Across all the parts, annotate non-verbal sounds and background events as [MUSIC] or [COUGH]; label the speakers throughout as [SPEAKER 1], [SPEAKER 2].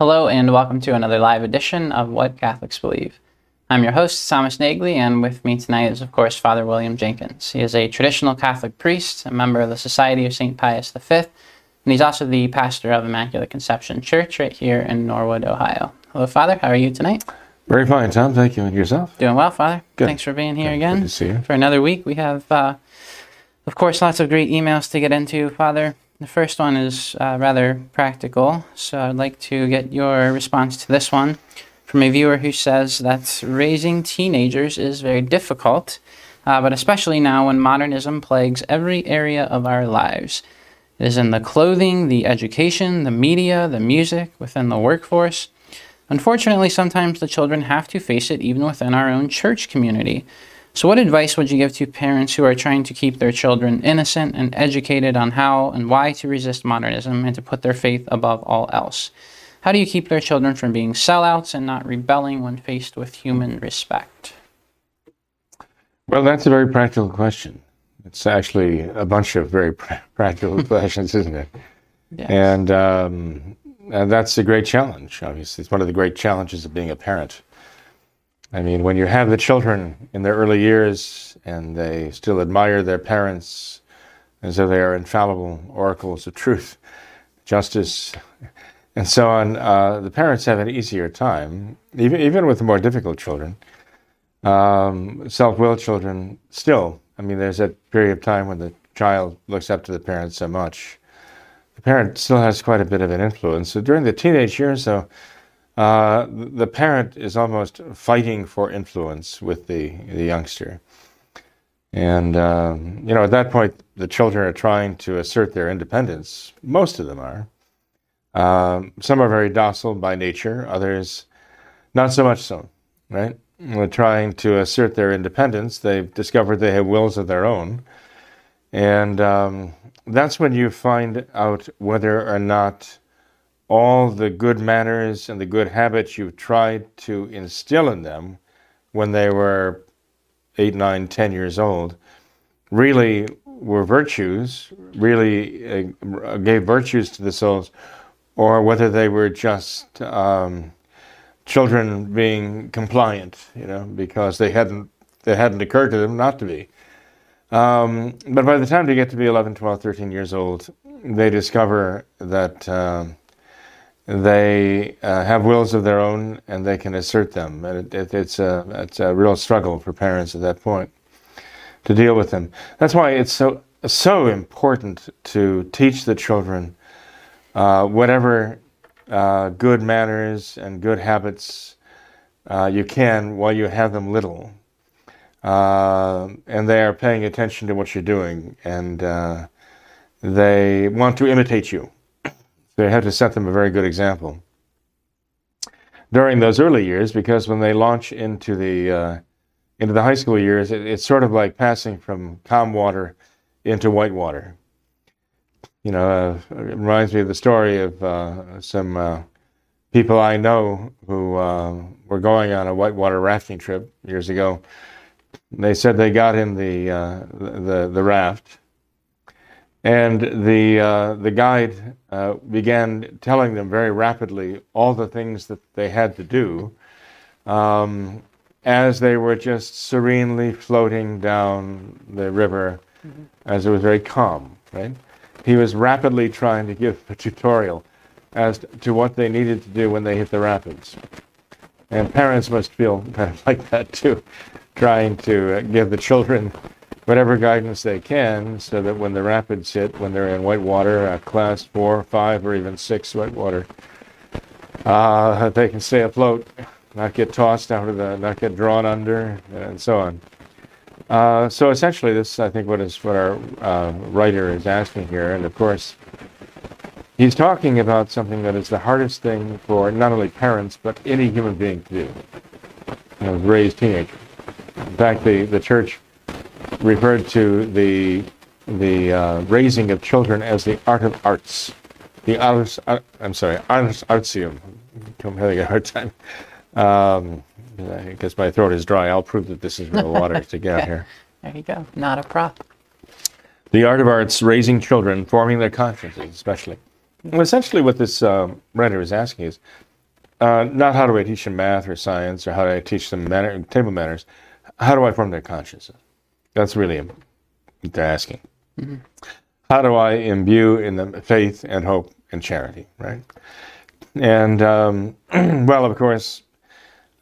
[SPEAKER 1] Hello, and welcome to another live edition of What Catholics Believe. I'm your host, Thomas Nagley, and with me tonight is, of course, Father William Jenkins. He is a traditional Catholic priest, a member of the Society of St. Pius V, and he's also the pastor of Immaculate Conception Church right here in Norwood, Ohio. Hello, Father. How are you tonight?
[SPEAKER 2] Very fine, Tom. Thank you. And yourself?
[SPEAKER 1] Doing well, Father.
[SPEAKER 2] Good.
[SPEAKER 1] Thanks for being here
[SPEAKER 2] Good.
[SPEAKER 1] again.
[SPEAKER 2] Good to see you.
[SPEAKER 1] For another week, we have, uh, of course, lots of great emails to get into, Father. The first one is uh, rather practical, so I'd like to get your response to this one from a viewer who says that raising teenagers is very difficult, uh, but especially now when modernism plagues every area of our lives. It is in the clothing, the education, the media, the music, within the workforce. Unfortunately, sometimes the children have to face it even within our own church community. So, what advice would you give to parents who are trying to keep their children innocent and educated on how and why to resist modernism and to put their faith above all else? How do you keep their children from being sellouts and not rebelling when faced with human respect?
[SPEAKER 2] Well, that's a very practical question. It's actually a bunch of very pra- [LAUGHS] practical [LAUGHS] questions, isn't it?
[SPEAKER 1] Yes.
[SPEAKER 2] And, um, and that's a great challenge, obviously. It's one of the great challenges of being a parent. I mean, when you have the children in their early years and they still admire their parents as though they are infallible oracles of truth, justice, and so on, uh, the parents have an easier time, even, even with the more difficult children. Um, self willed children, still, I mean, there's that period of time when the child looks up to the parent so much. The parent still has quite a bit of an influence. So during the teenage years, though, uh, the parent is almost fighting for influence with the, the youngster. And, um, you know, at that point, the children are trying to assert their independence. Most of them are. Um, some are very docile by nature, others not so much so, right? They're trying to assert their independence. They've discovered they have wills of their own. And um, that's when you find out whether or not all the good manners and the good habits you've tried to instill in them when they were eight, nine, ten years old really were virtues, really uh, gave virtues to the souls, or whether they were just um, children being compliant, you know, because they hadn't it hadn't occurred to them not to be. Um, but by the time they get to be 11, 12, 13 years old, they discover that. Um, they uh, have wills of their own and they can assert them. And it, it, it's, a, it's a real struggle for parents at that point to deal with them. That's why it's so, so important to teach the children uh, whatever uh, good manners and good habits uh, you can while you have them little. Uh, and they are paying attention to what you're doing and uh, they want to imitate you. They have to set them a very good example during those early years, because when they launch into the uh, into the high school years, it, it's sort of like passing from calm water into white water. You know, uh, it reminds me of the story of uh, some uh, people I know who uh, were going on a whitewater rafting trip years ago. They said they got in the uh, the the raft and the, uh, the guide uh, began telling them very rapidly all the things that they had to do um, as they were just serenely floating down the river mm-hmm. as it was very calm, right? He was rapidly trying to give a tutorial as to what they needed to do when they hit the rapids. And parents must feel kind [LAUGHS] of like that too, trying to give the children whatever guidance they can so that when the rapids hit, when they're in whitewater, uh, class four, five, or even six whitewater, uh, they can stay afloat, not get tossed out of the, not get drawn under, and so on. Uh, so essentially, this I think what is what our uh, writer is asking here, and of course, he's talking about something that is the hardest thing for not only parents but any human being to do. You know, raise teenagers. In fact, the, the church referred to the the uh, raising of children as the art of arts. The arts, uh, I'm sorry, arts, artium. I'm having a hard time. Um, I guess my throat is dry. I'll prove that this is real water to get out [LAUGHS] here.
[SPEAKER 1] There you go. Not a prop.
[SPEAKER 2] The art of arts, raising children, forming their consciences, especially. Well, essentially, what this uh, writer is asking is uh, not how do I teach them math or science or how do I teach them manner, table manners. How do I form their consciences? That's really what they're asking. Mm-hmm. How do I imbue in them faith and hope and charity, right? And, um, [CLEARS THROAT] well, of course,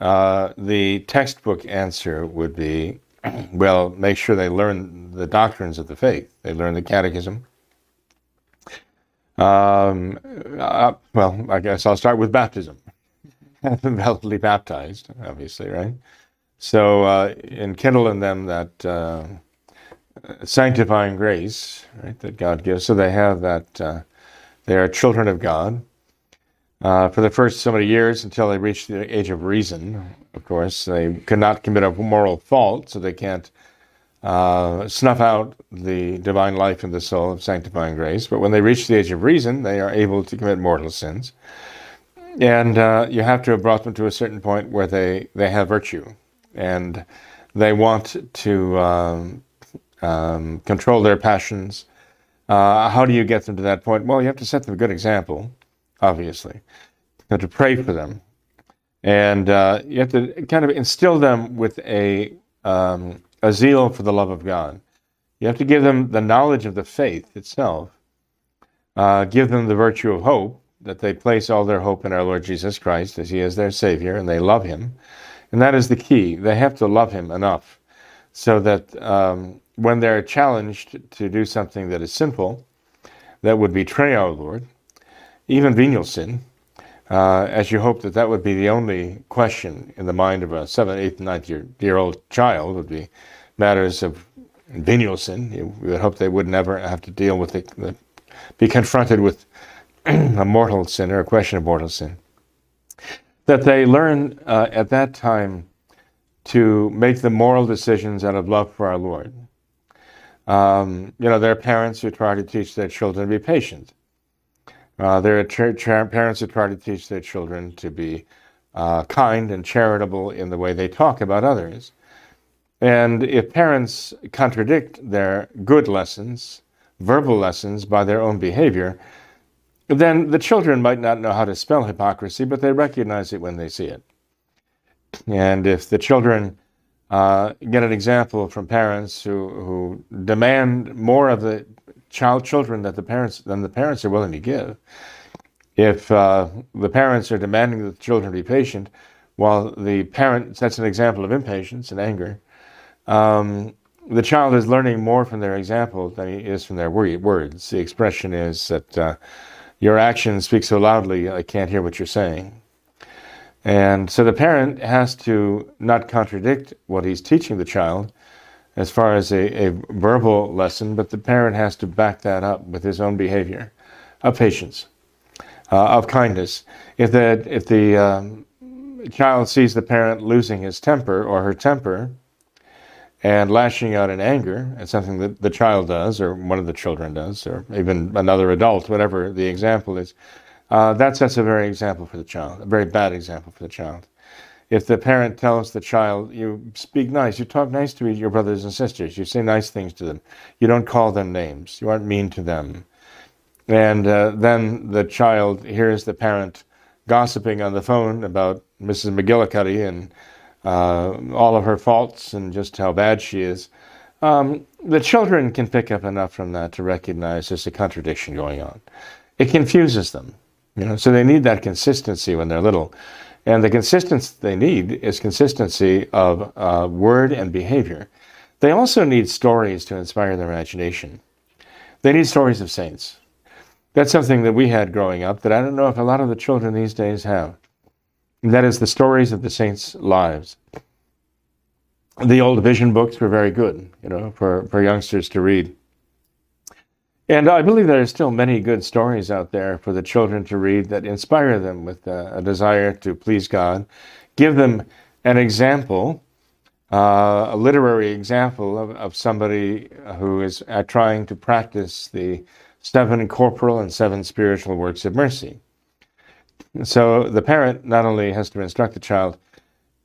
[SPEAKER 2] uh, the textbook answer would be [CLEARS THROAT] well, make sure they learn the doctrines of the faith. They learn the catechism. Um, uh, well, I guess I'll start with baptism. [LAUGHS] Validly baptized, obviously, right? So, uh, enkindle in them that uh, sanctifying grace, right, that God gives. So they have that, uh, they are children of God. Uh, for the first so many years until they reach the age of reason, of course, they cannot commit a moral fault, so they can't uh, snuff out the divine life in the soul of sanctifying grace. But when they reach the age of reason, they are able to commit mortal sins. And uh, you have to have brought them to a certain point where they, they have virtue and they want to um, um, control their passions. Uh, how do you get them to that point? Well, you have to set them a good example obviously. You have to pray for them. And uh, you have to kind of instill them with a, um, a zeal for the love of God. You have to give them the knowledge of the faith itself, uh, give them the virtue of hope, that they place all their hope in our Lord Jesus Christ as He is their Savior, and they love Him. And that is the key. They have to love Him enough so that um, when they're challenged to do something that is sinful, that would betray our Lord, even venial sin, uh, as you hope that that would be the only question in the mind of a seventh, eighth, ninth year, year old child would be matters of venial sin. You, would hope they would never have to deal with it, be confronted with [CLEARS THROAT] a mortal sin or a question of mortal sin. That they learn uh, at that time to make the moral decisions out of love for our Lord. Um, you know, there are parents who try to teach their children to be patient. Uh, there are parents who try to teach their children to be uh, kind and charitable in the way they talk about others. And if parents contradict their good lessons, verbal lessons, by their own behavior, then the children might not know how to spell hypocrisy, but they recognize it when they see it. And if the children uh, get an example from parents who, who demand more of the child children that the parents than the parents are willing to give. If uh, the parents are demanding that the children be patient, while the parent sets an example of impatience and anger, um, the child is learning more from their example than he is from their words. The expression is that uh, your actions speak so loudly, I can't hear what you're saying. And so the parent has to not contradict what he's teaching the child, as far as a, a verbal lesson, but the parent has to back that up with his own behavior of patience, uh, of kindness. If the, if the um, child sees the parent losing his temper or her temper and lashing out in anger at something that the child does, or one of the children does, or even another adult, whatever the example is, uh, that sets a very example for the child, a very bad example for the child if the parent tells the child, you speak nice, you talk nice to your brothers and sisters, you say nice things to them, you don't call them names, you aren't mean to them. And uh, then the child hears the parent gossiping on the phone about Mrs. McGillicuddy and uh, all of her faults and just how bad she is. Um, the children can pick up enough from that to recognize there's a contradiction going on. It confuses them, you know, so they need that consistency when they're little. And the consistency they need is consistency of uh, word and behavior. They also need stories to inspire their imagination. They need stories of saints. That's something that we had growing up that I don't know if a lot of the children these days have. That is the stories of the saints' lives. The old vision books were very good, you know, for, for youngsters to read. And I believe there are still many good stories out there for the children to read that inspire them with a, a desire to please God, give them an example, uh, a literary example of, of somebody who is uh, trying to practice the seven corporal and seven spiritual works of mercy. So the parent not only has to instruct the child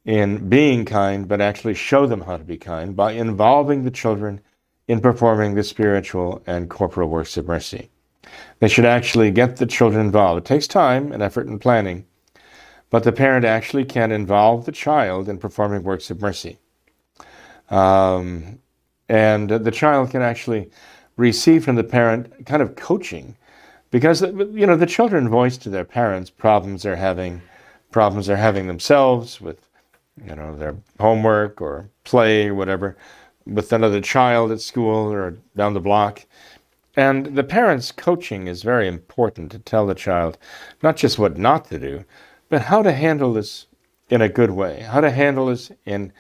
[SPEAKER 2] in being kind, but actually show them how to be kind by involving the children in performing the spiritual and corporal works of mercy. They should actually get the children involved. It takes time and effort and planning, but the parent actually can involve the child in performing works of mercy. Um, and the child can actually receive from the parent kind of coaching because you know the children voice to their parents problems they're having problems they're having themselves with you know their homework or play or whatever with another child at school or down the block. And the parents' coaching is very important to tell the child not just what not to do, but how to handle this in a good way, how to handle this in,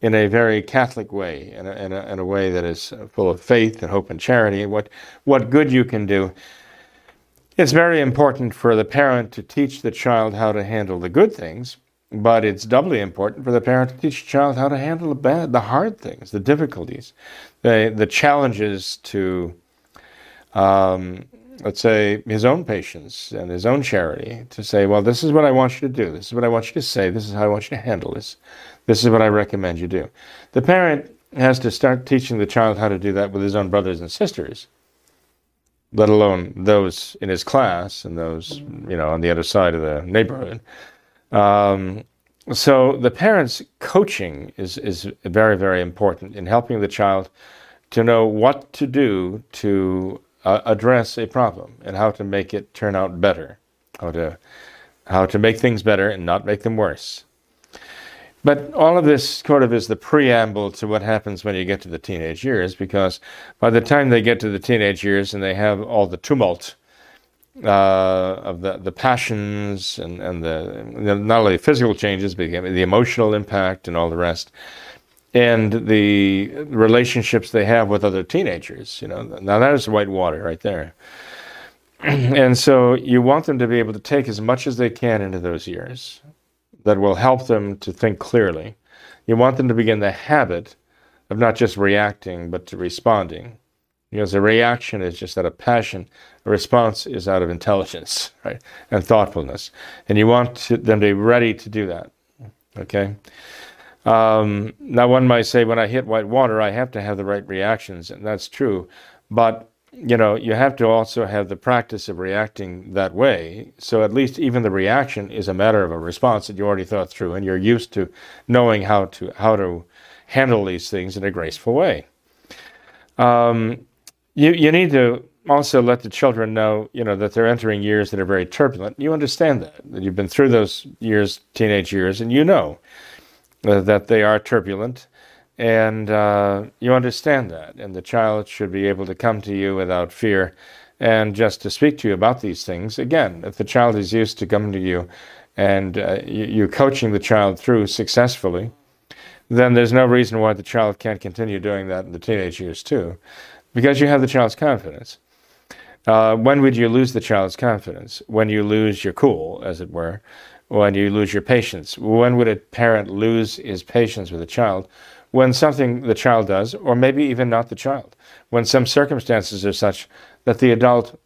[SPEAKER 2] in a very Catholic way, in a, in a, in a way that is full of faith and hope and charity, and what, what good you can do. It's very important for the parent to teach the child how to handle the good things, but it's doubly important for the parent to teach the child how to handle the bad, the hard things, the difficulties, the the challenges to, um, let's say, his own patience and his own charity. To say, well, this is what I want you to do. This is what I want you to say. This is how I want you to handle this. This is what I recommend you do. The parent has to start teaching the child how to do that with his own brothers and sisters, let alone those in his class and those you know on the other side of the neighborhood. Um, so the parents' coaching is, is very, very important in helping the child to know what to do to uh, address a problem and how to make it turn out better, how to, how to make things better and not make them worse. But all of this sort of is the preamble to what happens when you get to the teenage years, because by the time they get to the teenage years and they have all the tumult uh, of the, the passions and, and the, not only physical changes, but the emotional impact and all the rest, and the relationships they have with other teenagers. You know, now that is white water right there. [CLEARS THROAT] and so you want them to be able to take as much as they can into those years that will help them to think clearly. You want them to begin the habit of not just reacting, but to responding. Because a reaction is just out of passion, a response is out of intelligence, [LAUGHS] right, and thoughtfulness. And you want to, them to be ready to do that. Okay. Um, now, one might say, when I hit white water, I have to have the right reactions, and that's true. But you know, you have to also have the practice of reacting that way. So at least even the reaction is a matter of a response that you already thought through, and you're used to knowing how to how to handle these things in a graceful way. Um, you you need to also let the children know, you know, that they're entering years that are very turbulent. You understand that that you've been through those years, teenage years, and you know uh, that they are turbulent, and uh, you understand that. And the child should be able to come to you without fear, and just to speak to you about these things. Again, if the child is used to coming to you, and uh, you, you're coaching the child through successfully, then there's no reason why the child can't continue doing that in the teenage years too because you have the child's confidence. Uh, when would you lose the child's confidence? When you lose your cool, as it were, when you lose your patience. When would a parent lose his patience with a child? When something the child does, or maybe even not the child, when some circumstances are such that the adult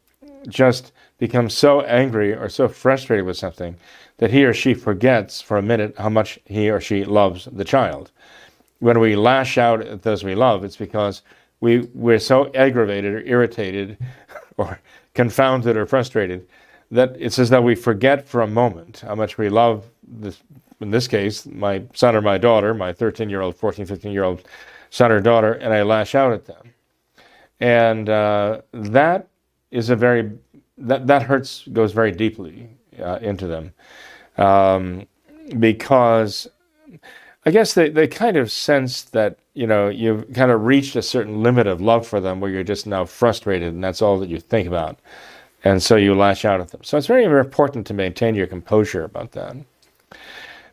[SPEAKER 2] just becomes so angry or so frustrated with something that he or she forgets for a minute how much he or she loves the child. When we lash out at those we love, it's because we, we're so aggravated or irritated [LAUGHS] or confounded or frustrated that it's as though we forget for a moment how much we love this, in this case, my son or my daughter, my 13 year old, 14, 15 year old son or daughter, and I lash out at them. And uh, that is a very, that, that hurts, goes very deeply uh, into them. Um, because I guess they, they kind of sense that, you know, you've kind of reached a certain limit of love for them where you're just now frustrated and that's all that you think about. And so you lash out at them. So it's very, very important to maintain your composure about that.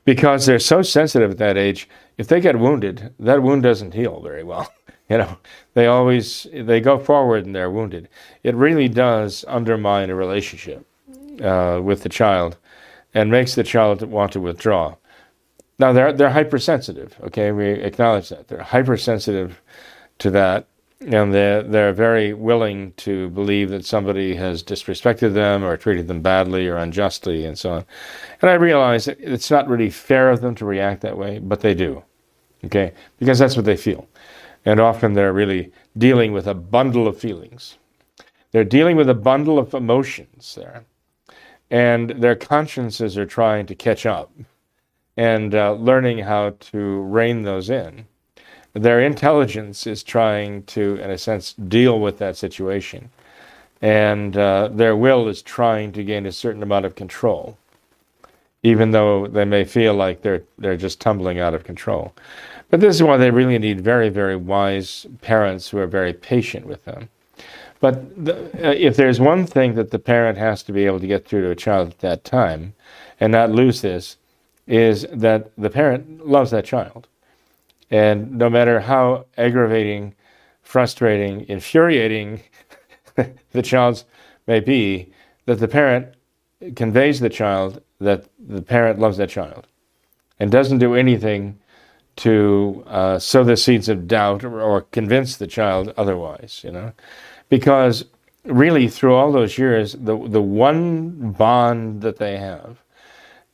[SPEAKER 2] Because they're so sensitive at that age, if they get wounded, that wound doesn't heal very well. [LAUGHS] You know, they always they go forward and they're wounded. It really does undermine a relationship uh, with the child, and makes the child want to withdraw. Now they're they're hypersensitive. Okay, we acknowledge that they're hypersensitive to that, and they're they're very willing to believe that somebody has disrespected them or treated them badly or unjustly and so on. And I realize that it's not really fair of them to react that way, but they do. Okay, because that's what they feel. And often they're really dealing with a bundle of feelings. They're dealing with a bundle of emotions there. And their consciences are trying to catch up and uh, learning how to rein those in. Their intelligence is trying to, in a sense, deal with that situation. And uh, their will is trying to gain a certain amount of control, even though they may feel like they're, they're just tumbling out of control. But this is why they really need very, very wise parents who are very patient with them. But the, uh, if there's one thing that the parent has to be able to get through to a child at that time and not lose this, is that the parent loves that child. And no matter how aggravating, frustrating, infuriating [LAUGHS] the child's may be, that the parent conveys the child that the parent loves that child and doesn't do anything to uh, sow the seeds of doubt or, or, convince the child otherwise, you know, because really through all those years, the the one bond that they have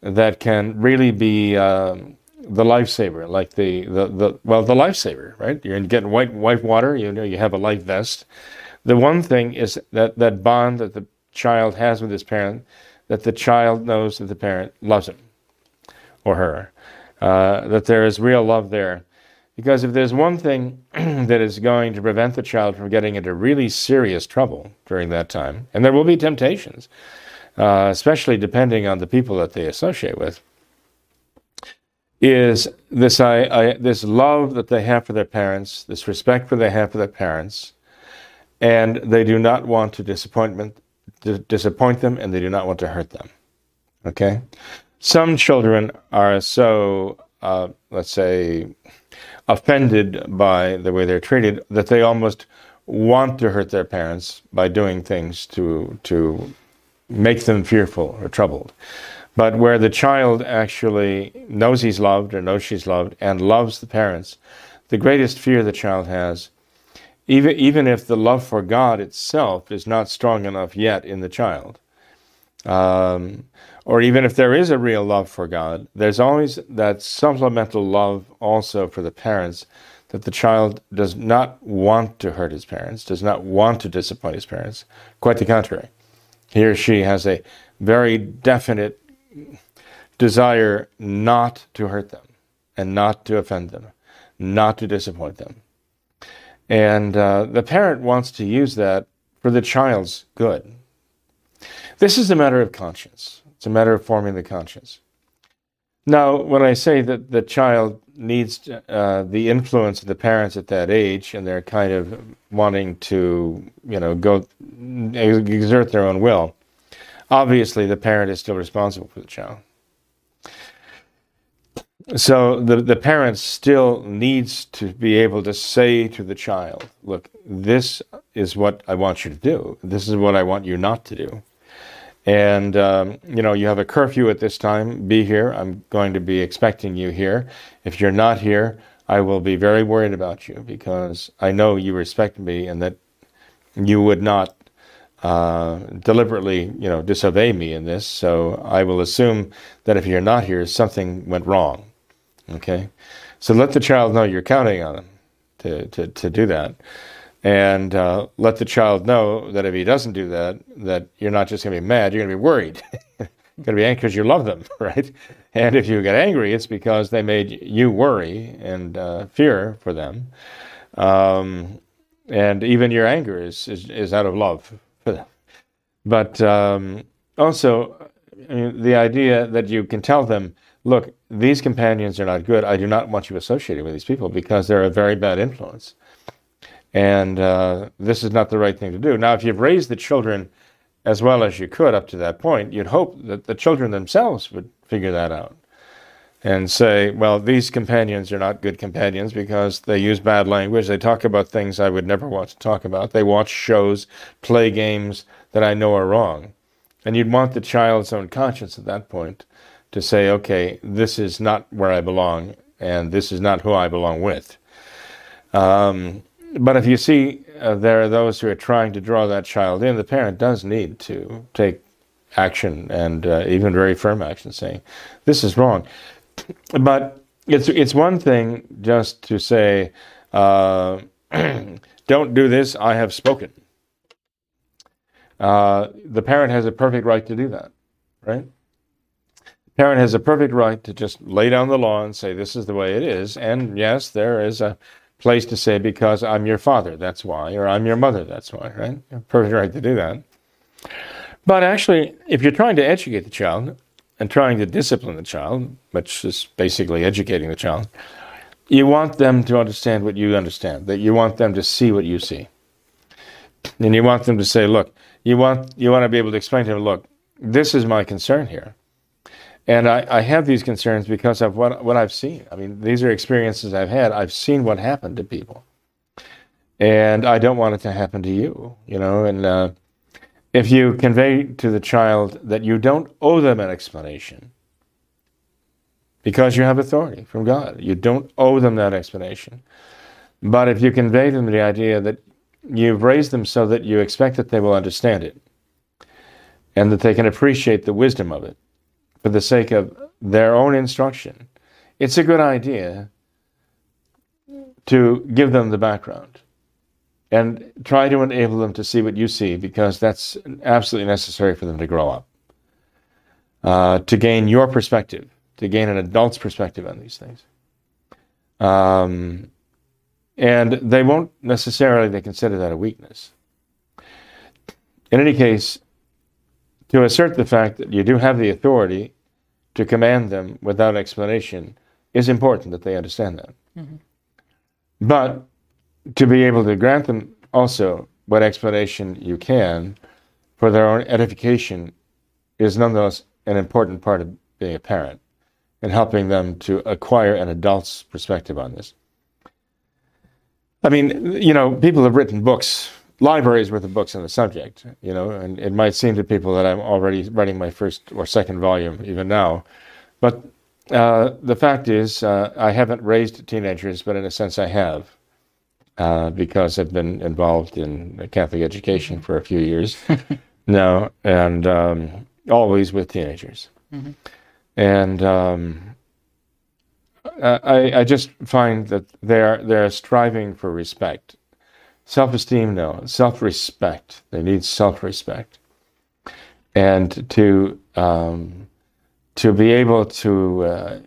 [SPEAKER 2] that can really be um, the lifesaver, like the, the the well, the lifesaver, right? You're getting white white water, you know, you have a life vest. The one thing is that that bond that the child has with his parent, that the child knows that the parent loves him or her uh, that there is real love there. Because if there's one thing [CLEARS THROAT] that is going to prevent the child from getting into really serious trouble during that time, and there will be temptations, uh, especially depending on the people that they associate with, is this I, I, this love that they have for their parents, this respect that they have for their parents, and they do not want to disappointment disappoint them, and they do not want to hurt them. Okay, some children are so, uh, let's say, offended by the way they're treated that they almost want to hurt their parents by doing things to to make them fearful or troubled. But where the child actually knows he's loved or knows she's loved and loves the parents, the greatest fear the child has, even even if the love for God itself is not strong enough yet in the child, um, or even if there is a real love for God, there's always that supplemental love also for the parents that the child does not want to hurt his parents, does not want to disappoint his parents. Quite the contrary. He or she has a very definite desire not to hurt them and not to offend them, not to disappoint them. And uh, the parent wants to use that for the child's good. This is a matter of conscience. It's a matter of forming the conscience. Now, when I say that the child needs uh, the influence of the parents at that age, and they're kind of wanting to, you know, go exert their own will, obviously the parent is still responsible for the child. So the the parent still needs to be able to say to the child, "Look, this is what I want you to do. This is what I want you not to do." and um, you know you have a curfew at this time be here i'm going to be expecting you here if you're not here i will be very worried about you because i know you respect me and that you would not uh, deliberately you know disobey me in this so i will assume that if you're not here something went wrong okay so let the child know you're counting on them to, to, to do that and uh, let the child know that if he doesn't do that, that you're not just going to be mad, you're going to be worried. you're going to be angry because you love them, [LAUGHS] right? And if you get angry, it's because they made you worry and uh, fear for them. Um, and even your anger is, is, is, out of love. [LAUGHS] But um, also, I mean, the idea that you can tell them, look, these companions are not good. I do not want you associated with these people because they're a very bad influence. And uh, this is not the right thing to do. Now, if you've raised the children as well as you could up to that point, you'd hope that the children themselves would figure that out and say, well, these companions are not good companions because they use bad language. They talk about things I would never want to talk about. They watch shows, play games that I know are wrong. And you'd want the child's own conscience at that point to say, okay, this is not where I belong, and this is not who I belong with. Um, but if you see uh, there are those who are trying to draw that child in, the parent does need to take action and uh, even very firm action, saying, this is wrong. But it's, it's one thing just to say, uh, [CLEARS THROAT] don't do this, I have spoken. Uh, the parent has a perfect right to do that, right? The parent has a perfect right to just lay down the law and say this is the way it is. And yes, there is a place to say because I'm your father, that's why, or I'm your mother, that's why, right? perfect right to do that. But actually, if you're trying to educate the child and trying to discipline the child, which is basically educating the child, you want them to understand what you understand, that you want them to see what you see. And you want them to say, look, you want you want to be able to explain to them, look, this is my concern here. And I, I have these concerns because of what, what I've seen. I mean, these are experiences I've had. I've seen what happened to people. And I don't want it to happen to you, you know. And uh, if you convey to the child that you don't owe them an explanation because you have authority from God, you don't owe them that explanation. But if you convey to them the idea that you've raised them so that you expect that they will understand it and that they can appreciate the wisdom of it, for the sake of their own instruction, it's a good idea to give them the background and try to enable them to see what you see because that's absolutely necessary for them to grow up, uh, to gain your perspective, to gain an adult's perspective on these things. Um, and they won't necessarily they consider that a weakness. In any case, to assert the fact that you do have the authority to command them without explanation is important that they understand that. Mm-hmm. But to be able to grant them also what explanation you can for their own edification is nonetheless an important part of being a parent and helping them to acquire an adult's perspective on this. I mean, you know, people have written books libraries worth of books on the subject, you know, and it might seem to people that I'm already writing my first or second volume even now. But uh, the fact is, uh, I haven't raised teenagers, but in a sense I have, uh, because I've been involved in Catholic education for a few years [LAUGHS] now, and um, always with teenagers. Mm-hmm. And um, I, I just find that they're, they're striving for respect Self esteem, no. Self respect. They need self respect. And to, um, to be able to, uh,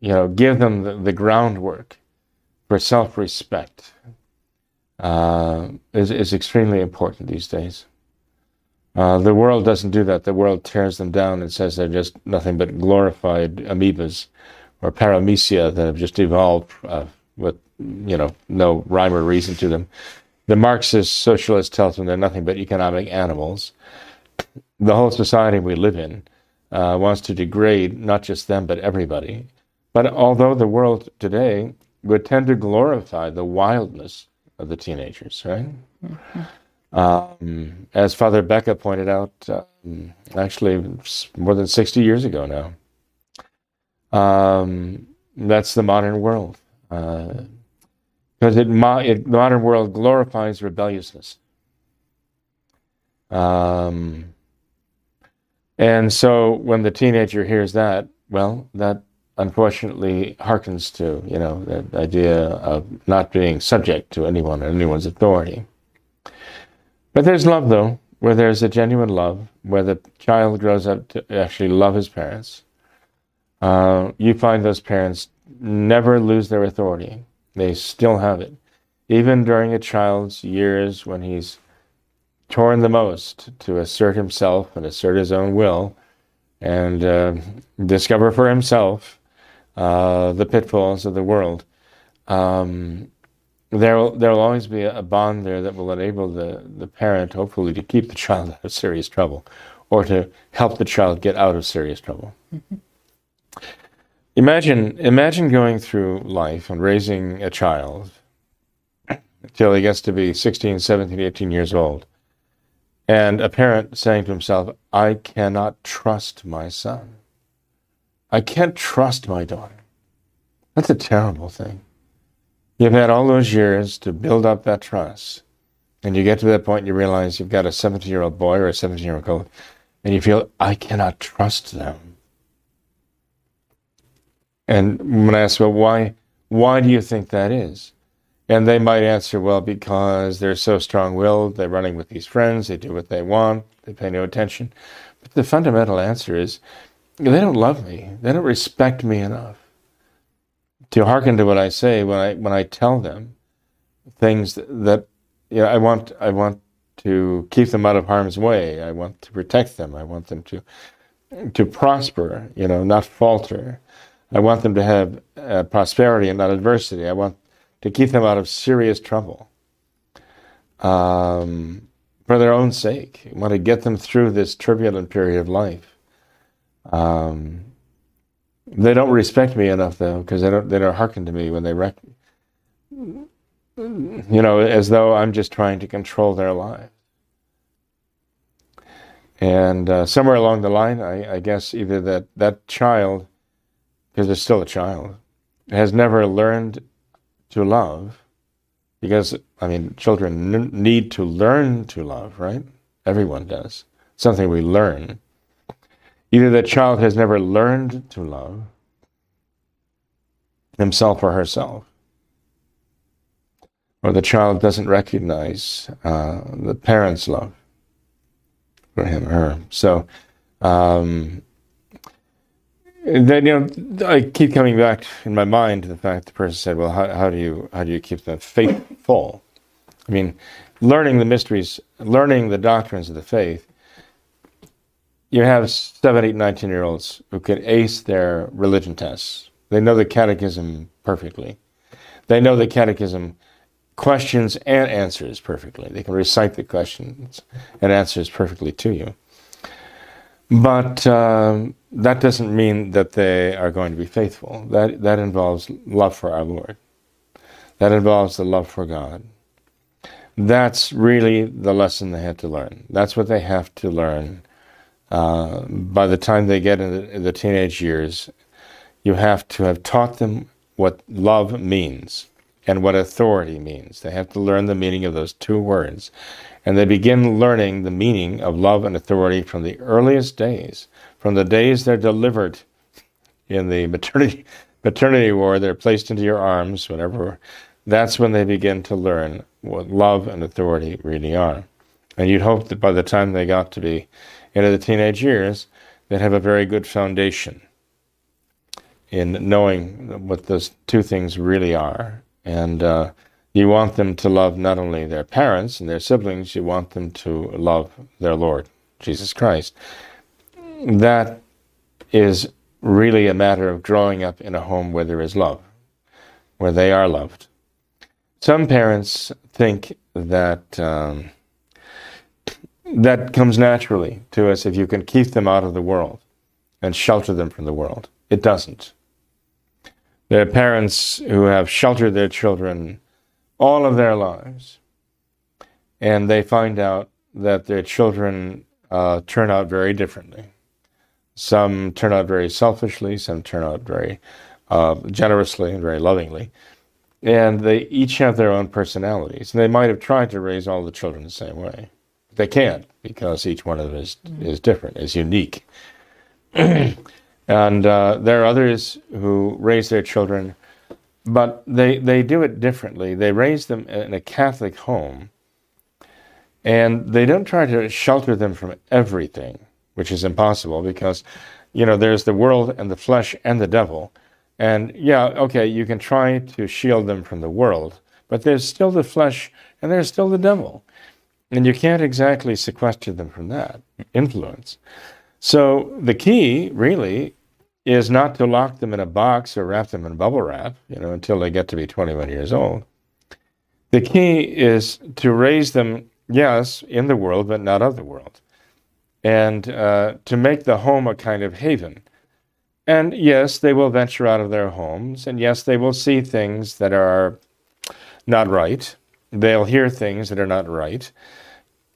[SPEAKER 2] you know, give them the, the groundwork for self respect uh, is, is extremely important these days. Uh, the world doesn't do that. The world tears them down and says they're just nothing but glorified amoebas or paramecia that have just evolved uh, with, you know, no rhyme or reason to them. The Marxist socialist tells them they're nothing but economic animals. The whole society we live in uh, wants to degrade not just them, but everybody. But although the world today would tend to glorify the wildness of the teenagers, right? Mm-hmm. Um, as Father Becca pointed out, um, actually more than 60 years ago now. Um, that's the modern world. Uh, because it, it, the modern world glorifies rebelliousness. Um, and so when the teenager hears that, well, that unfortunately harkens to, you know, the idea of not being subject to anyone or anyone's authority. But there's love, though, where there's a genuine love, where the child grows up to actually love his parents. Uh, you find those parents never lose their authority. They still have it. Even during a child's years when he's torn the most to assert himself and assert his own will and uh, discover for himself uh, the pitfalls of the world, um, there will there will always be a bond there that will enable the, the parent, hopefully, to keep the child out of serious trouble or to help the child get out of serious trouble. Mm-hmm. [LAUGHS] Imagine, imagine going through life and raising a child until he gets to be 16, 17, 18 years old, and a parent saying to himself, I cannot trust my son. I can't trust my daughter. That's a terrible thing. You've had all those years to build up that trust. And you get to that point and you realize you've got a 17 year old boy or a 17 year old girl, and you feel, I cannot trust them. And when I ask, well, why, why do you think that is? And they might answer, well, because they're so strong willed, they're running with these friends, they do what they want, they pay no attention. But the fundamental answer is they don't love me, they don't respect me enough to hearken to what I say when I when I tell them things that you know, I want I want to keep them out of harm's way. I want to protect them. I want them to to prosper, you know, not falter. I want them to have uh, prosperity and not adversity. I want to keep them out of serious trouble um, for their own sake. I want to get them through this turbulent period of life. Um, they don't respect me enough, though, because they don't they don't hearken to me when they rec- you know, as though I'm just trying to control their lives. And uh, somewhere along the line, I, I guess either that that child because they're still a child, has never learned to love, because, I mean, children n- need to learn to love, right? Everyone does. something we learn. Either the child has never learned to love himself or herself, or the child doesn't recognize uh, the parent's love for him or her. So, um, then you know I keep coming back in my mind to the fact the person said, "Well, how, how do you how do you keep them faithful?" I mean, learning the mysteries, learning the doctrines of the faith. You have seven, eight, 19 year olds who can ace their religion tests. They know the catechism perfectly. They know the catechism questions and answers perfectly. They can recite the questions and answers perfectly to you. But um, that doesn't mean that they are going to be faithful. That, that involves love for our Lord, that involves the love for God. That's really the lesson they had to learn. That's what they have to learn. Uh, by the time they get in the, the teenage years, you have to have taught them what love means and what authority means. They have to learn the meaning of those two words and they begin learning the meaning of love and authority from the earliest days, from the days they're delivered in the maternity [LAUGHS] maternity ward, they're placed into your arms, whatever. That's when they begin to learn what love and authority really are. And you'd hope that by the time they got to be into the teenage years, they'd have a very good foundation in knowing what those two things really are. And uh, you want them to love not only their parents and their siblings, you want them to love their Lord, Jesus Christ. That is really a matter of growing up in a home where there is love, where they are loved. Some parents think that um, that comes naturally to us if you can keep them out of the world and shelter them from the world. It doesn't. There are parents who have sheltered their children all of their lives. And they find out that their children uh, turn out very differently. Some turn out very selfishly, some turn out very uh, generously and very lovingly. And they each have their own personalities. And they might have tried to raise all the children the same way. They can't because each one of them is, is different, is unique. [CLEARS THROAT] and uh, there are others who raise their children but they, they do it differently. They raise them in a Catholic home, and they don't try to shelter them from everything, which is impossible because, you know, there's the world and the flesh and the devil. And yeah, okay, you can try to shield them from the world, but there's still the flesh and there's still the devil. And you can't exactly sequester them from that influence. So the key, really, is not to lock them in a box or wrap them in bubble wrap, you know, until they get to be 21 years old. The key is to raise them, yes, in the world, but not of the world, and uh, to make the home a kind of haven And yes, they will venture out of their homes, and yes, they will see things that are not right. They'll hear things that are not right.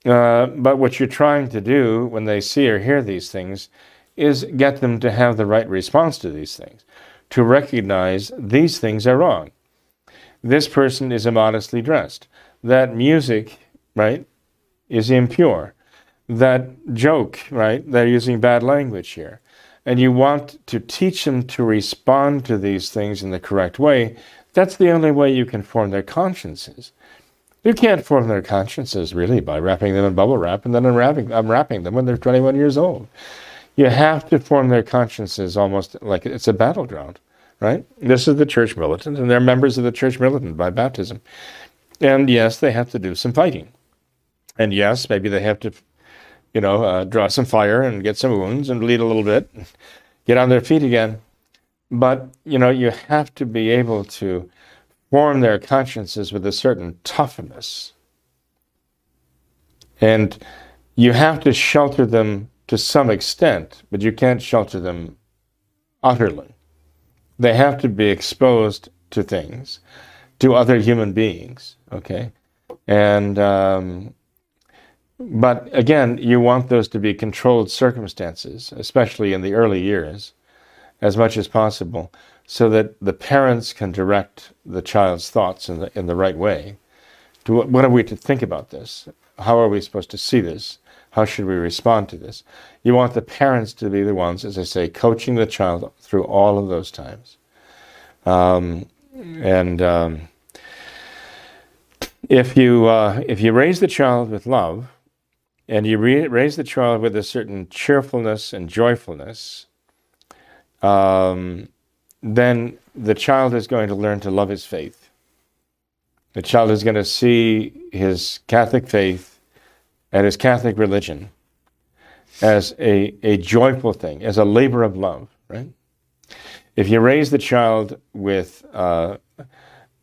[SPEAKER 2] Uh, but what you're trying to do when they see or hear these things is get them to have the right response to these things, to recognize these things are wrong. This person is immodestly dressed. That music, right, is impure. That joke, right, they're using bad language here. And you want to teach them to respond to these things in the correct way. That's the only way you can form their consciences. You can't form their consciences really by wrapping them in bubble wrap and then unwrapping, unwrapping them when they're 21 years old. You have to form their consciences almost like it's a battleground, right? This is the church militant, and they're members of the church militant by baptism. And yes, they have to do some fighting. And yes, maybe they have to, you know, uh, draw some fire and get some wounds and bleed a little bit, get on their feet again. But, you know, you have to be able to form their consciences with a certain toughness. And you have to shelter them to some extent, but you can't shelter them utterly. They have to be exposed to things, to other human beings, okay? And, um, but again, you want those to be controlled circumstances, especially in the early years, as much as possible so that the parents can direct the child's thoughts in the, in the right way. To what, what are we to think about this? How are we supposed to see this? How should we respond to this? You want the parents to be the ones, as I say, coaching the child through all of those times. Um, and um, if you uh, if you raise the child with love, and you re- raise the child with a certain cheerfulness and joyfulness, um, then the child is going to learn to love his faith. The child is going to see his Catholic faith and his Catholic religion as a, a joyful thing, as a labor of love, right? If you raise the child with uh,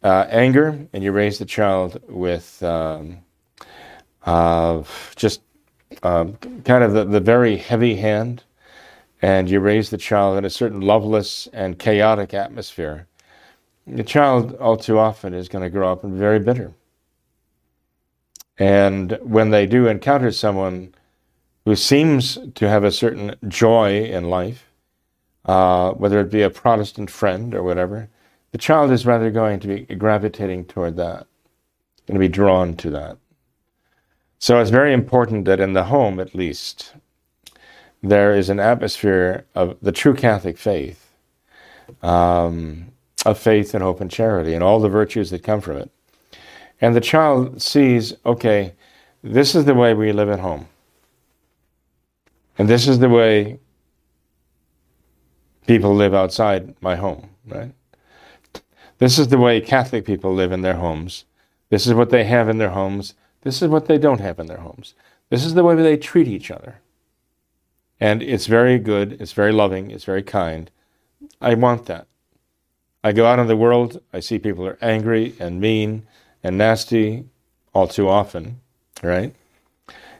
[SPEAKER 2] uh, anger and you raise the child with um, uh, just um, kind of the, the very heavy hand, and you raise the child in a certain loveless and chaotic atmosphere, the child all too often is going to grow up and be very bitter. And when they do encounter someone who seems to have a certain joy in life, uh, whether it be a Protestant friend or whatever, the child is rather going to be gravitating toward that, going to be drawn to that. So it's very important that in the home, at least, there is an atmosphere of the true Catholic faith, um, of faith and hope and charity, and all the virtues that come from it. And the child sees, okay, this is the way we live at home. And this is the way people live outside my home, right? This is the way Catholic people live in their homes. This is what they have in their homes. This is what they don't have in their homes. This is the way they treat each other. And it's very good, it's very loving, it's very kind. I want that. I go out in the world, I see people are angry and mean and nasty all too often, right?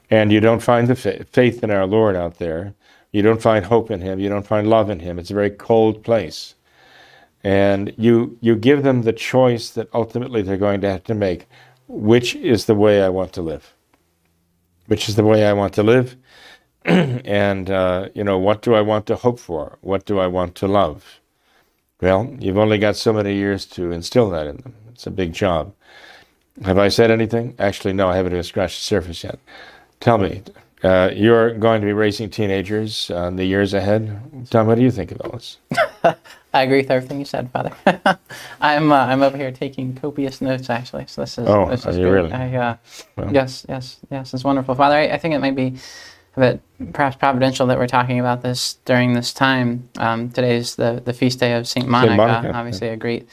[SPEAKER 2] And you don't find the faith in our Lord out there. You don't find hope in Him. You don't find love in Him. It's a very cold place. And you, you give them the choice that ultimately they're going to have to make. Which is the way I want to live? Which is the way I want to live? [CLEARS THROAT] and, uh, you know, what do I want to hope for? What do I want to love? Well, you've only got so many years to instill that in them. It's a big job. Have I said anything? Actually, no, I haven't even scratched the surface yet. Tell me, uh, you're going to be raising teenagers uh, in the years ahead. Tom, what do you think of all this? [LAUGHS]
[SPEAKER 1] I agree with everything you said, Father. [LAUGHS] I'm uh, I'm over here taking copious notes, actually. So this is
[SPEAKER 2] oh,
[SPEAKER 1] this is
[SPEAKER 2] are you
[SPEAKER 1] good.
[SPEAKER 2] really?
[SPEAKER 1] I, uh,
[SPEAKER 2] Well.
[SPEAKER 1] Yes, yes, yes. It's wonderful, Father. I, I think it might be a bit perhaps providential that we're talking about this during this time. Um, is the the feast day of Saint Monica,
[SPEAKER 2] Monica, yeah.
[SPEAKER 1] obviously a great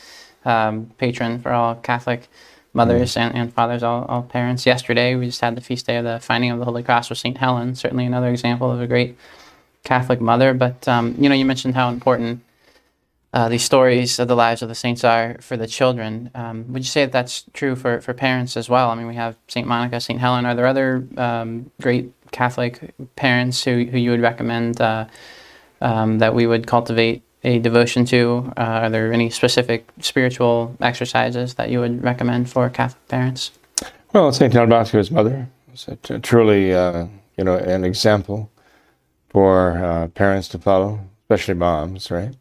[SPEAKER 1] um, patron for all Catholic mothers
[SPEAKER 2] Mm-hmm.
[SPEAKER 1] and, and fathers, all, all parents. Yesterday, we just had the feast day of the finding of the Holy Cross with Saint Helen. Certainly another example of a great Catholic mother. But um, you know, you mentioned how important uh, these stories of the lives of the saints are for the children. Um, would you say that that's true for, for parents as well? I mean, we have Saint Monica, Saint Helen. Are there other um, great Catholic parents who, who you would recommend uh, um, that we would cultivate a devotion to? Uh, are there any specific spiritual exercises that you would recommend for Catholic parents?
[SPEAKER 2] Well, St. John Bosco's mother was truly, uh, you know, an example for uh, parents to follow, especially moms, right?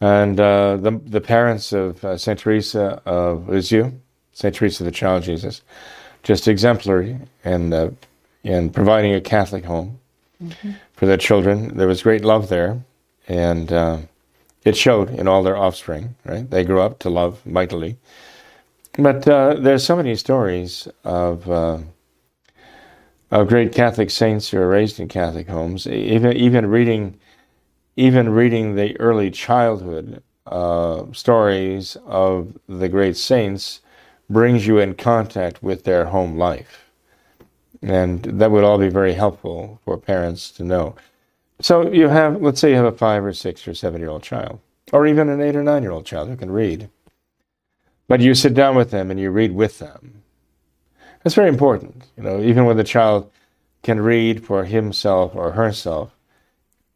[SPEAKER 2] And uh, the, the parents of uh, St. Teresa of Lisieux, St. Teresa of the Child Jesus, just exemplary in, in providing a Catholic home mm-hmm. for their children. There was great love there, and uh, it showed in all their offspring, right? They grew up to love mightily. But uh, there's so many stories of uh, of great Catholic saints who are raised in Catholic homes. Even even reading even reading the early childhood uh, stories of the great saints brings you in contact with their home life. And that would all be very helpful for parents to know. So you have, let's say you have a five or six or seven year old child, or even an eight or nine year old child who can read. But you sit down with them and you read with them. That's very important. You know, even when the child can read for himself or herself,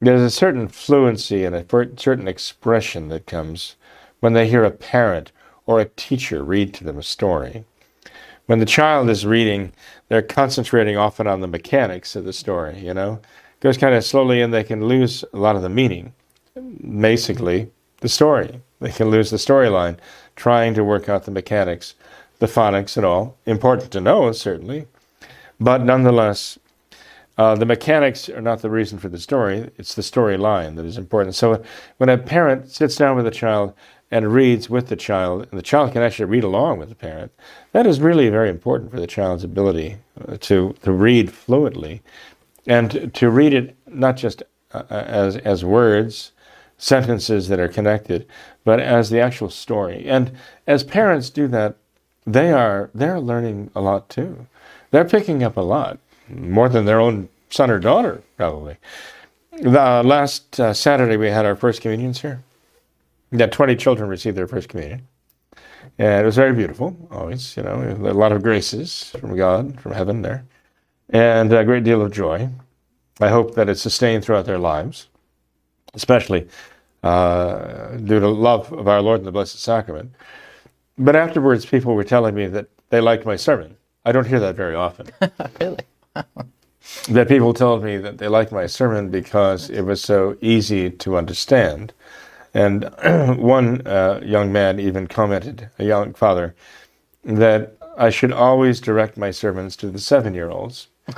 [SPEAKER 2] there's a certain fluency and a certain expression that comes when they hear a parent or a teacher read to them a story. When the child is reading, they're concentrating often on the mechanics of the story, you know. It goes kind of slowly and they can lose a lot of the meaning. Basically, the story. They can lose the storyline trying to work out the mechanics, the phonics and all. Important to know, certainly. But nonetheless, uh, the mechanics are not the reason for the story, it's the storyline that is important. So when a parent sits down with a child and reads with the child, and the child can actually read along with the parent, that is really very important for the child's ability uh, to, to read fluently and to read it not just uh, as, as words, sentences that are connected, but as the actual story. And as parents do that, they are they're learning a lot too. They're picking up a lot more than their own son or daughter, probably. The, last uh, Saturday, we had our first communions here. Had 20 children received their first communion. And it was very beautiful, always, you know, a lot of graces from God, from heaven there, and a great deal of joy. I hope that it's sustained throughout their lives, especially uh, due to love of our Lord and the Blessed Sacrament. But afterwards, people were telling me that they liked my sermon. I don't hear that very often. [LAUGHS]
[SPEAKER 1] really? [LAUGHS]
[SPEAKER 2] that people told me that they liked my sermon because it was so easy to understand. And [CLEARS THROAT] one uh, young man even commented, a young father, that I should always direct my sermons to the seven year olds [CLEARS THROAT]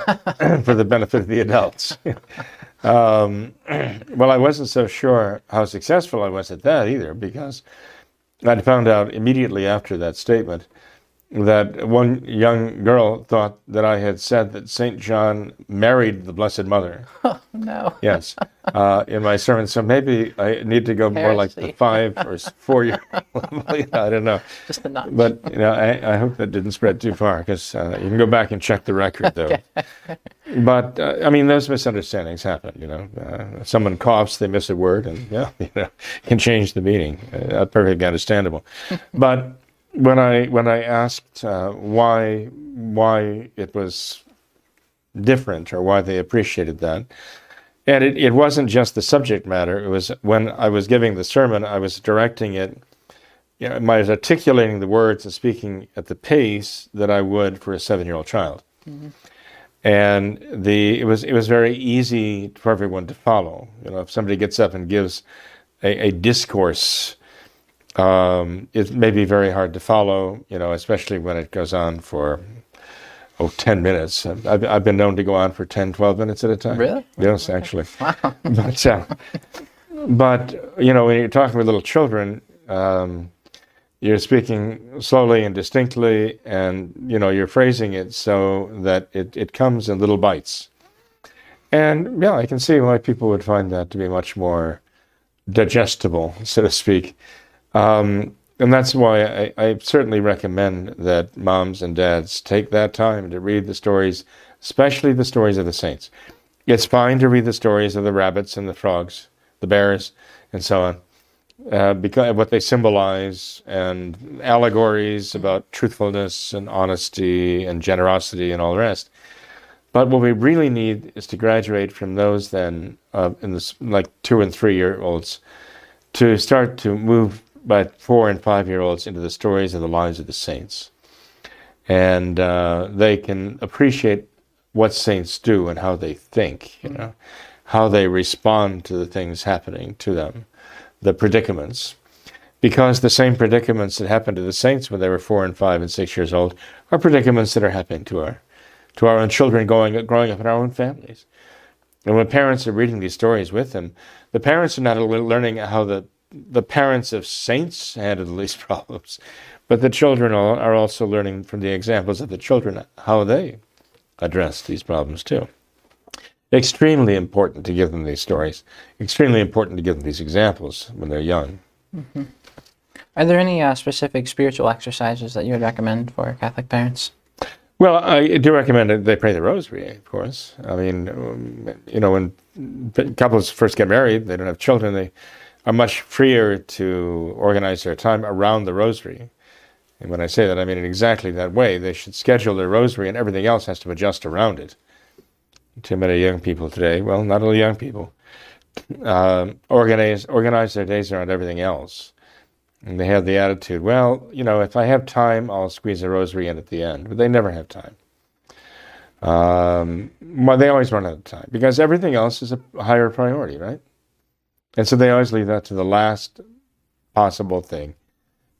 [SPEAKER 2] for the benefit of the adults. [LAUGHS] um, [CLEARS THROAT] well, I wasn't so sure how successful I was at that either because I'd found out immediately after that statement that one young girl thought that I had said that St. John married the Blessed Mother. [LAUGHS]
[SPEAKER 1] Oh, no.
[SPEAKER 2] yes, uh, in my sermon. So maybe I need to go Heresy. more like the five or four year [LAUGHS] level. [LAUGHS] I don't know.
[SPEAKER 1] Just the notch.
[SPEAKER 2] But, you know, I, I hope that didn't spread too far because uh, you can go back and check the record, though. But, uh, I mean, those misunderstandings happen, you know. Uh, someone coughs, they miss a word, and, yeah, you know, can change the meaning. Uh, perfectly understandable. but, when I when I asked uh, why why it was different or why they appreciated that, and it, it wasn't just the subject matter. It was when I was giving the sermon, I was directing it. You know, I was articulating the words and speaking at the pace that I would for a seven-year-old child, mm-hmm. and the it was it was very easy for everyone to follow. You know, if somebody gets up and gives a, a discourse um, it may be very hard to follow, you know, especially when it goes on for, oh, 10 minutes. I've, I've been known to go on for 10, 12 minutes at a time.
[SPEAKER 1] Really?
[SPEAKER 2] Yes, actually. Wow. [LAUGHS] But, uh, but, you know, when you're talking with little children, um, you're speaking slowly and distinctly, and, you know, you're phrasing it so that it, it comes in little bites. And, yeah, I can see why people would find that to be much more digestible, [LAUGHS] so to speak. Um, and that's why I, I, certainly recommend that moms and dads take that time to read the stories, especially the stories of the saints. It's fine to read the stories of the rabbits and the frogs, the bears, and so on, uh, because what they symbolize and allegories about truthfulness and honesty and generosity and all the rest. But what we really need is to graduate from those then uh, in this like two and three year olds to start to move by four and five year olds into the stories and the lives of the saints, and uh, they can appreciate what saints do and how they think. You know, how they respond to the things happening to them, the predicaments. Because the same predicaments that happened to the saints when they were four and five and six years old are predicaments that are happening to our to our own children going, growing up in our own families. And when parents are reading these stories with them, the parents are not learning how the, the parents of saints handled these [LAUGHS] problems, but the children are also learning from the examples of the children how they address these problems too. Extremely important to give them these stories. Extremely important to give them these examples when they're young.
[SPEAKER 1] Mm-hmm. Are there any uh, specific spiritual exercises that you would recommend for Catholic parents?
[SPEAKER 2] Well, I do recommend that they pray the rosary, of course. I mean, um, you know, when couples first get married, they don't have children, they are much freer to organize their time around the rosary. And when I say that, I mean in exactly that way. They should schedule their rosary, and everything else has to adjust around it. Too many young people today, well, not only young people, uh, organize organize their days around everything else. And they have the attitude, well, you know, if I have time, I'll squeeze a rosary in at the end. But they never have time. Um, well, they always run out of time because everything else is a higher priority, right? And so they always leave that to the last possible thing.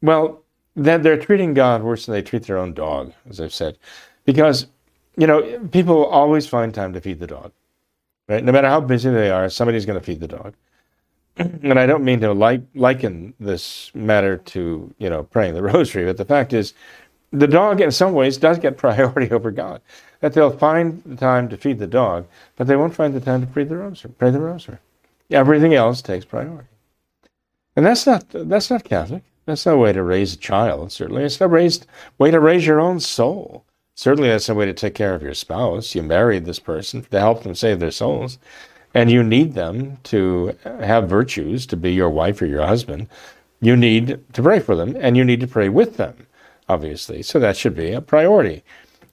[SPEAKER 2] Well, then they're treating God worse than they treat their own dog, as I've said, because you know people always find time to feed the dog, right? No matter how busy they are, somebody's going to feed the dog [CLEARS THROAT] and I don't mean to like, liken this matter to you know praying the [LAUGHS] rosary, but the fact is, the dog in some ways does get [LAUGHS] priority over God. That they'll find the time to feed the dog, but they won't find the time to pray the rosary. Pray the rosary. Everything else takes priority, and that's not that's not Catholic. That's no way to raise a child. Certainly, it's no raised way to raise your own soul. Certainly, that's no way to take care of your spouse. You married this person to help them save their souls and you need them to have virtues to be your wife or your husband. You need to pray for them, and you need to pray with them, obviously. So that should be a priority.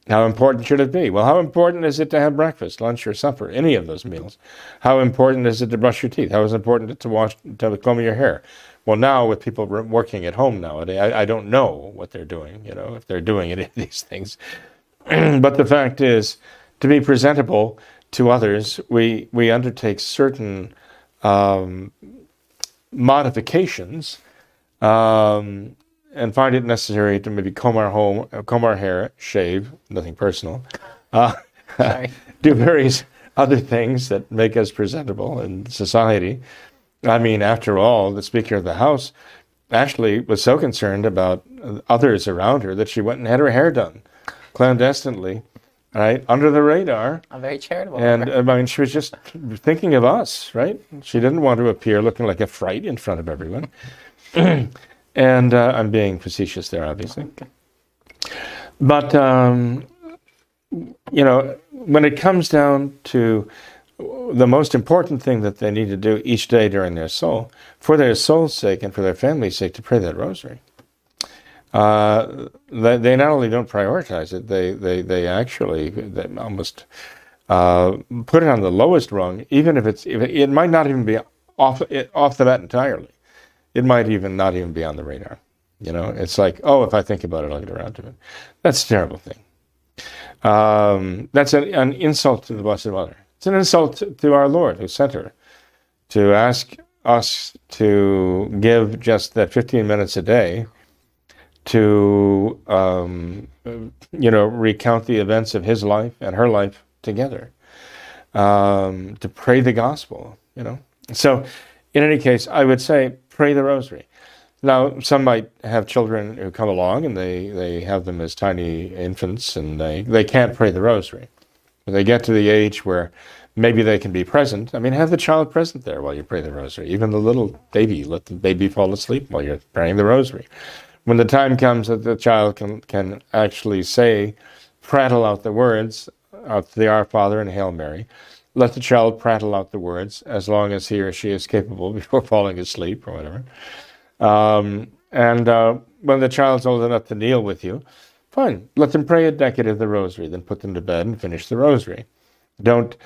[SPEAKER 2] How important should it be? Well, how important is it to have breakfast, lunch, or supper, any of those meals? How important is it to brush your teeth? How is it important to wash, to comb your hair? Well, now with people working at home nowadays, I, I don't know what they're doing, you know, if they're doing any of these things. [CLEARS THROAT] but the fact is, to be presentable to others, we, we undertake certain um, modifications um, and find it necessary to maybe comb our home, comb our hair, shave, nothing personal, uh, [LAUGHS] do various other things that make us presentable in society. I mean, after all, the Speaker of the House actually was so concerned about others around her that she went and had her hair done clandestinely right under the radar.
[SPEAKER 1] I'm very charitable.
[SPEAKER 2] And I mean, she was just thinking of us, right? She didn't want to appear looking like a fright in front of everyone. [CLEARS THROAT] and uh, I'm being facetious there, obviously. Okay. But um, you know, when it comes down to the most important thing that they need to do each day during their soul, for their soul's sake and for their family's sake, to pray that rosary uh, they, they not only don't prioritize it, they, they, they actually they almost uh, put it on the lowest rung, even if it's, if it, it, might not even be off, it, off the bat entirely. It might even not even be on the radar. You know, it's like, oh, if I think about it, I'll get around to it. That's a terrible thing. Um, that's an, an, insult to the Blessed Mother. It's an insult to our Lord who sent her to ask us to give just that 15 minutes a day to um, you know recount the events of his life and her life together um, to pray the gospel you know so in any case i would say pray the rosary. Now some might have children who come along and they, they have them as tiny infants and they, they can't pray the rosary. When they get to the age where maybe they can be present i mean have the child present there while you pray the rosary. Even the little baby let the baby fall asleep while you're praying the rosary. When the time comes that the child can, can actually say, prattle out the words of the Our Father and Hail Mary, let the child prattle out the words as long as he or she is capable [LAUGHS] before falling asleep or whatever. Um, and uh, when the child's old enough to kneel with you, Fine. Let them pray a decade of the rosary, then put them to bed and finish the rosary. Don't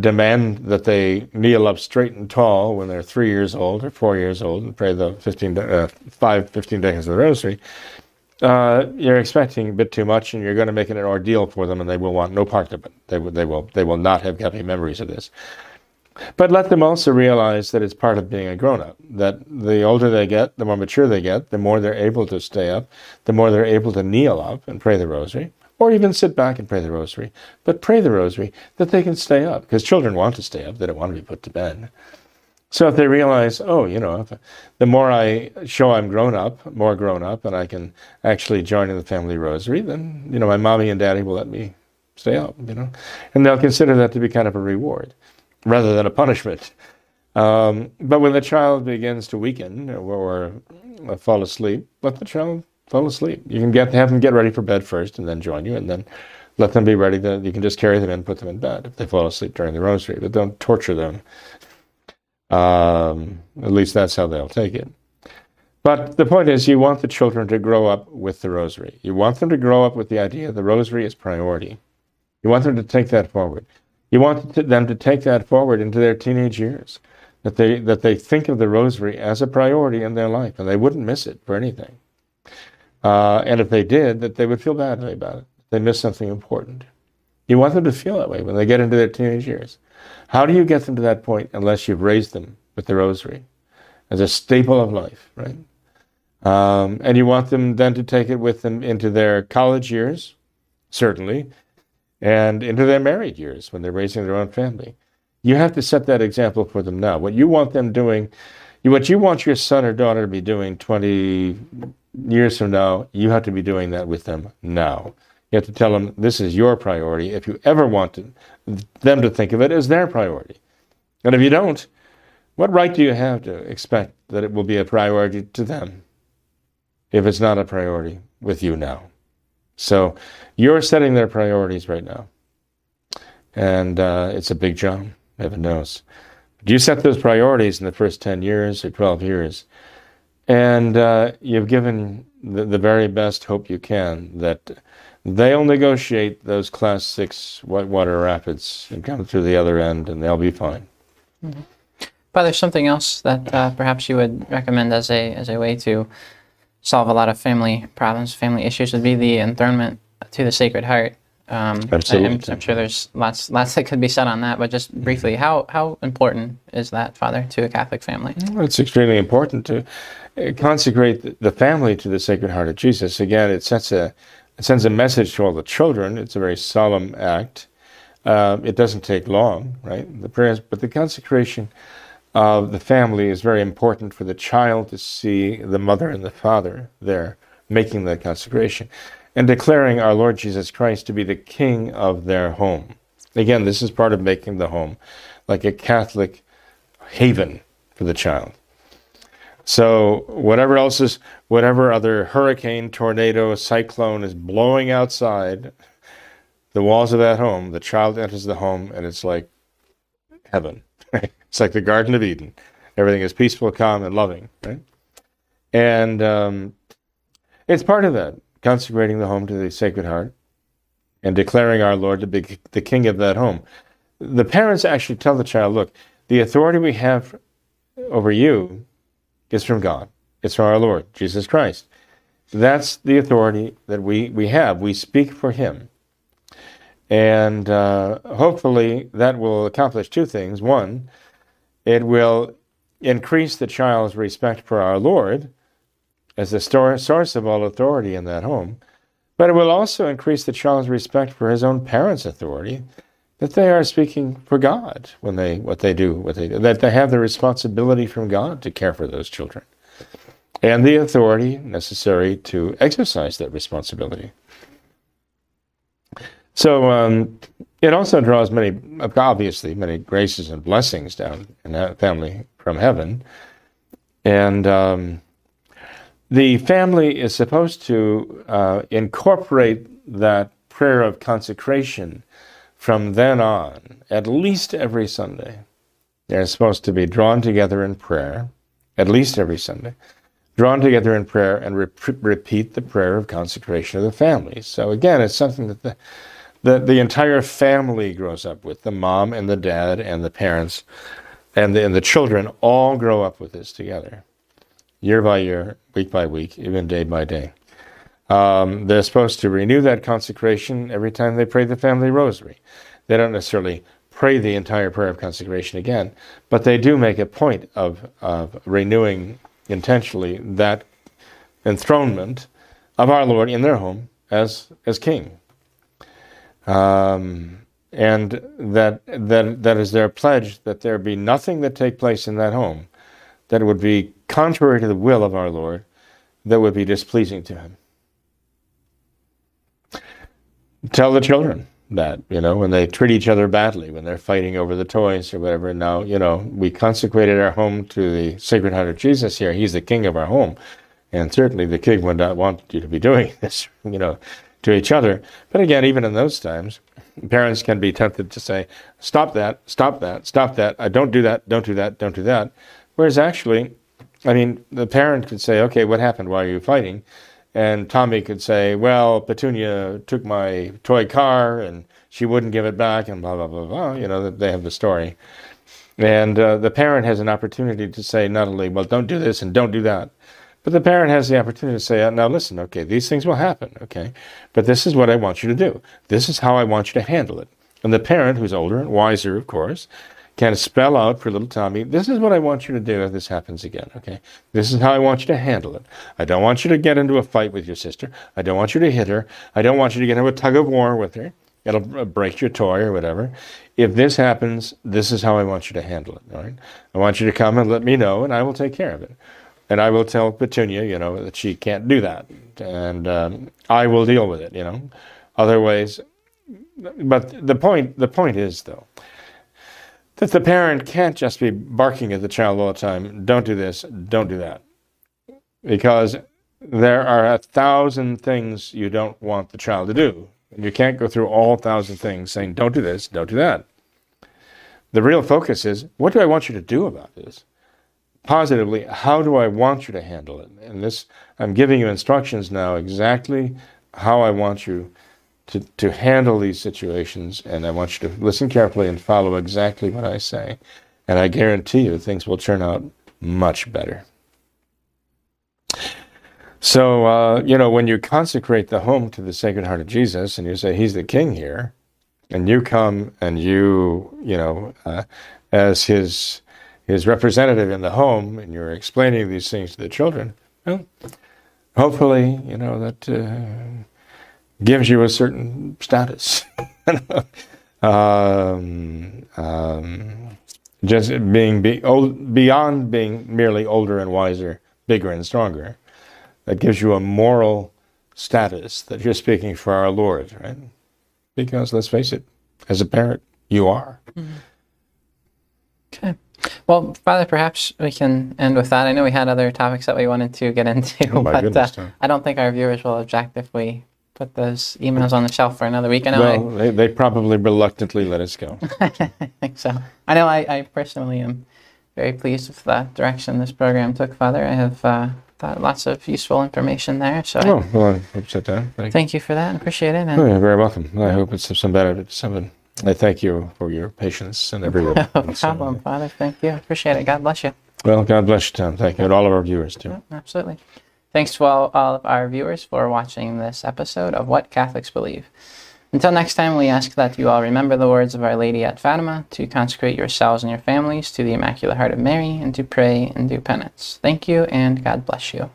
[SPEAKER 2] demand that they kneel up straight and tall when they're three years old or four years old and pray the 15, uh, five, 15 decades of the rosary. Uh, you're expecting a bit too much, and you're going to make it an ordeal for them, and they will want no part of it. They will, they will, they will not have happy memories of this. But let them also realize that it's part of being a grown up. That the older they get, the more mature they get, the more they're able to stay up, the more they're able to kneel up and pray the rosary, or even sit back and pray the rosary. But pray the rosary that they can stay up, because children want to stay up, they don't want to be put to bed. So if they realize, oh, you know, the more I show I'm grown up, more grown up, and I can actually join in the family rosary, then, you know, my mommy and daddy will let me stay up, you know. And they'll consider that to be kind of a reward rather than a punishment. Um, but when the child begins to weaken or, or, fall asleep, let the child fall asleep. You can get have them get ready for bed first, and then join you, and then let them be ready. To, you can just carry them in, put them in bed if they fall asleep during the rosary, but don't torture them. Um, at least that's how they'll take it. But the point is, you want the children to grow up with the rosary. You want them to grow up with the idea the rosary is priority. You want them to take that forward. You want them to take that forward into their teenage years, that they that they think of the rosary as a priority in their life, and they wouldn't miss it for anything. Uh, and if they did, that they would feel badly about it. They missed something important. You want them to feel that way when they get into their teenage years. How do you get them to that point unless you've raised them with the rosary as a staple of life, right? Um, and you want them then to take it with them into their college years, certainly, and into their married years when they're raising their own family. You have to set that example for them now. What you want them doing, what you want your son or daughter to be doing 20 years from now, you have to be doing that with them now. You have to tell them this is your priority if you ever want to, them to think of it as their priority. And if you don't, what right do you have to expect that it will be a priority to them if it's not a priority with you now? So you're setting their priorities right now. And uh, it's a big job, heaven knows. But you set those priorities in the first 10 years or 12 years, and uh, you've given the, the very best hope you can that they'll negotiate those class six whitewater rapids and come through the other end, and they'll be fine.
[SPEAKER 1] Mm-hmm. But there's something else that uh, perhaps you would recommend as a as a way to solve a lot of family problems, family issues, would be the enthronement to the Sacred Heart.
[SPEAKER 2] Um, Absolutely.
[SPEAKER 1] I'm, I'm, sure there's lots lots that could be said on that, but just briefly, how how important is that, Father, to a Catholic family?
[SPEAKER 2] Well, it's extremely important to uh, consecrate the family to the Sacred Heart of Jesus. Again, it sets a it sends a message to all the children. It's a very solemn act. Uh, it doesn't take long, right? The prayers, but the consecration of the family is very important for the child to see the mother and the father there making the consecration and declaring our Lord Jesus Christ to be the king of their home. Again, this is part of making the home like a Catholic haven for the child. So whatever else is, whatever other hurricane, tornado, cyclone is blowing outside the walls of that home, the child enters the home and it's like heaven. [LAUGHS] it's like the Garden of Eden. Everything is peaceful, calm, and loving, right? And um, it's part of that consecrating the home to the Sacred Heart and declaring our Lord to be the king of that home. The parents actually tell the child, look, the authority we have over you is from God. It's from our Lord, Jesus Christ. That's the authority that we, we have. We speak for him. And uh, hopefully that will accomplish two things. One, it will increase the child's respect for our Lord as the source of all authority in that home, but it will also increase the child's respect for his own parents' authority, that they are speaking for God when they what they do, what they do, that they have the responsibility from God to care for those children, and the authority necessary to exercise that responsibility. So um, it also draws many, obviously, many graces and blessings down in that family from heaven, and um, the family is supposed to uh, incorporate that prayer of consecration from then on, at least every Sunday. They're supposed to be drawn together in prayer, at least every Sunday. Drawn together in prayer and re- repeat the prayer of consecration of the family. So again, it's something that the, the, the entire family grows up with the mom and the dad and the parents and the, and the children all grow up with this together, year by year, week by week, even day by day. Um, they're supposed to renew that consecration every time they pray the family rosary. They don't necessarily pray the entire prayer of consecration again, but they do make a point of, of renewing intentionally that enthronement of our Lord in their home as as King, um, and that that that is their pledge that there be nothing that take place in that home that would be contrary to the will of our Lord, that would be displeasing to Him. Tell the children that you know when they treat each other badly when they're fighting over the toys or whatever. Now you know we consecrated our home to the sacred heart of jesus here. He's the king of our home. And certainly the king would not want you to be [LAUGHS] doing this you know to each other. But again even in those times parents can be tempted to say stop that stop that stop that. I don't do that don't do that don't do that. Whereas actually i mean the parent could say okay what happened? Why are you fighting and Tommy could say, well, Petunia took my toy car and she wouldn't give it back, and blah, blah, blah, blah. You know, they have the story. And uh, the parent has an opportunity to say, not only, well, don't do this and don't do that, but the parent has the opportunity to say, now listen, okay, these things will happen, okay, but this is what I want you to do. This is how I want you to handle it. And the parent, who's older and wiser, of course, can spell out for little Tommy, this is what I want you to do if this happens again, okay? This is how I want you to handle it. I don't want you to get into a fight with your sister. I don't want you to hit her. I don't want you to get into a tug of war with her. It'll break your toy or whatever. If this happens, this is how I want you to handle it, all right? I want you to come and let me know, and I will take care of it. And I will tell Petunia, you know, that she can't do that. And um, I will deal with it, you know. Other ways. But the point, the point is, though, that the parent can't just be barking at the child all the time, don't do this, don't do that. Because there are a thousand things you don't want the child to do. And you can't go through all thousand things saying, don't do this, don't do that. The real focus is, what do I want you to do about this? Positively, how do I want you to handle it? And this, I'm giving you instructions now exactly how I want you to, to handle these situations, and I want you to listen carefully and follow exactly what I say. And I guarantee you things will turn out much better. So, uh, you know, when you consecrate the home to the Sacred Heart of Jesus and you say, He's the King here, and you come and you, you know, uh, as His his representative in the home, and you're explaining these things to the children, well, hopefully, you know, that uh, gives you a certain status. [LAUGHS] um, um, just being be, old, beyond being merely older and wiser, bigger and stronger, that gives you a moral status that you're speaking for our Lord, right? Because let's face it, as a parent, you are.
[SPEAKER 1] Mm-hmm. Okay. Well, Father, perhaps we can end with that. I know we had other topics that we wanted to get into,
[SPEAKER 2] oh, [LAUGHS]
[SPEAKER 1] but
[SPEAKER 2] goodness,
[SPEAKER 1] uh, I don't think our viewers will object if we put those emails on the shelf for another week. I know well,
[SPEAKER 2] I, they, they probably reluctantly let us go. [LAUGHS]
[SPEAKER 1] I think so. I know I, I, personally am very pleased with the direction this program took, Father. I have uh, thought lots of useful information there. So
[SPEAKER 2] oh,
[SPEAKER 1] I,
[SPEAKER 2] well, I hope so, Thank,
[SPEAKER 1] thank you for that. Appreciate it.
[SPEAKER 2] And oh, you're very welcome. I hope it's some benefit better. Something. I thank you for your patience and everything. [LAUGHS]
[SPEAKER 1] no problem, so, Father. Thank you. Appreciate it. God bless you.
[SPEAKER 2] Well, God bless you, Tom. Thank you, and all of our viewers too.
[SPEAKER 1] absolutely. Thanks to all, all of our viewers for watching this episode of What Catholics Believe. Until next time, we ask that you all remember the words of Our Lady at Fatima to consecrate yourselves and your families to the Immaculate Heart of Mary and to pray and do penance. Thank you, and God bless you.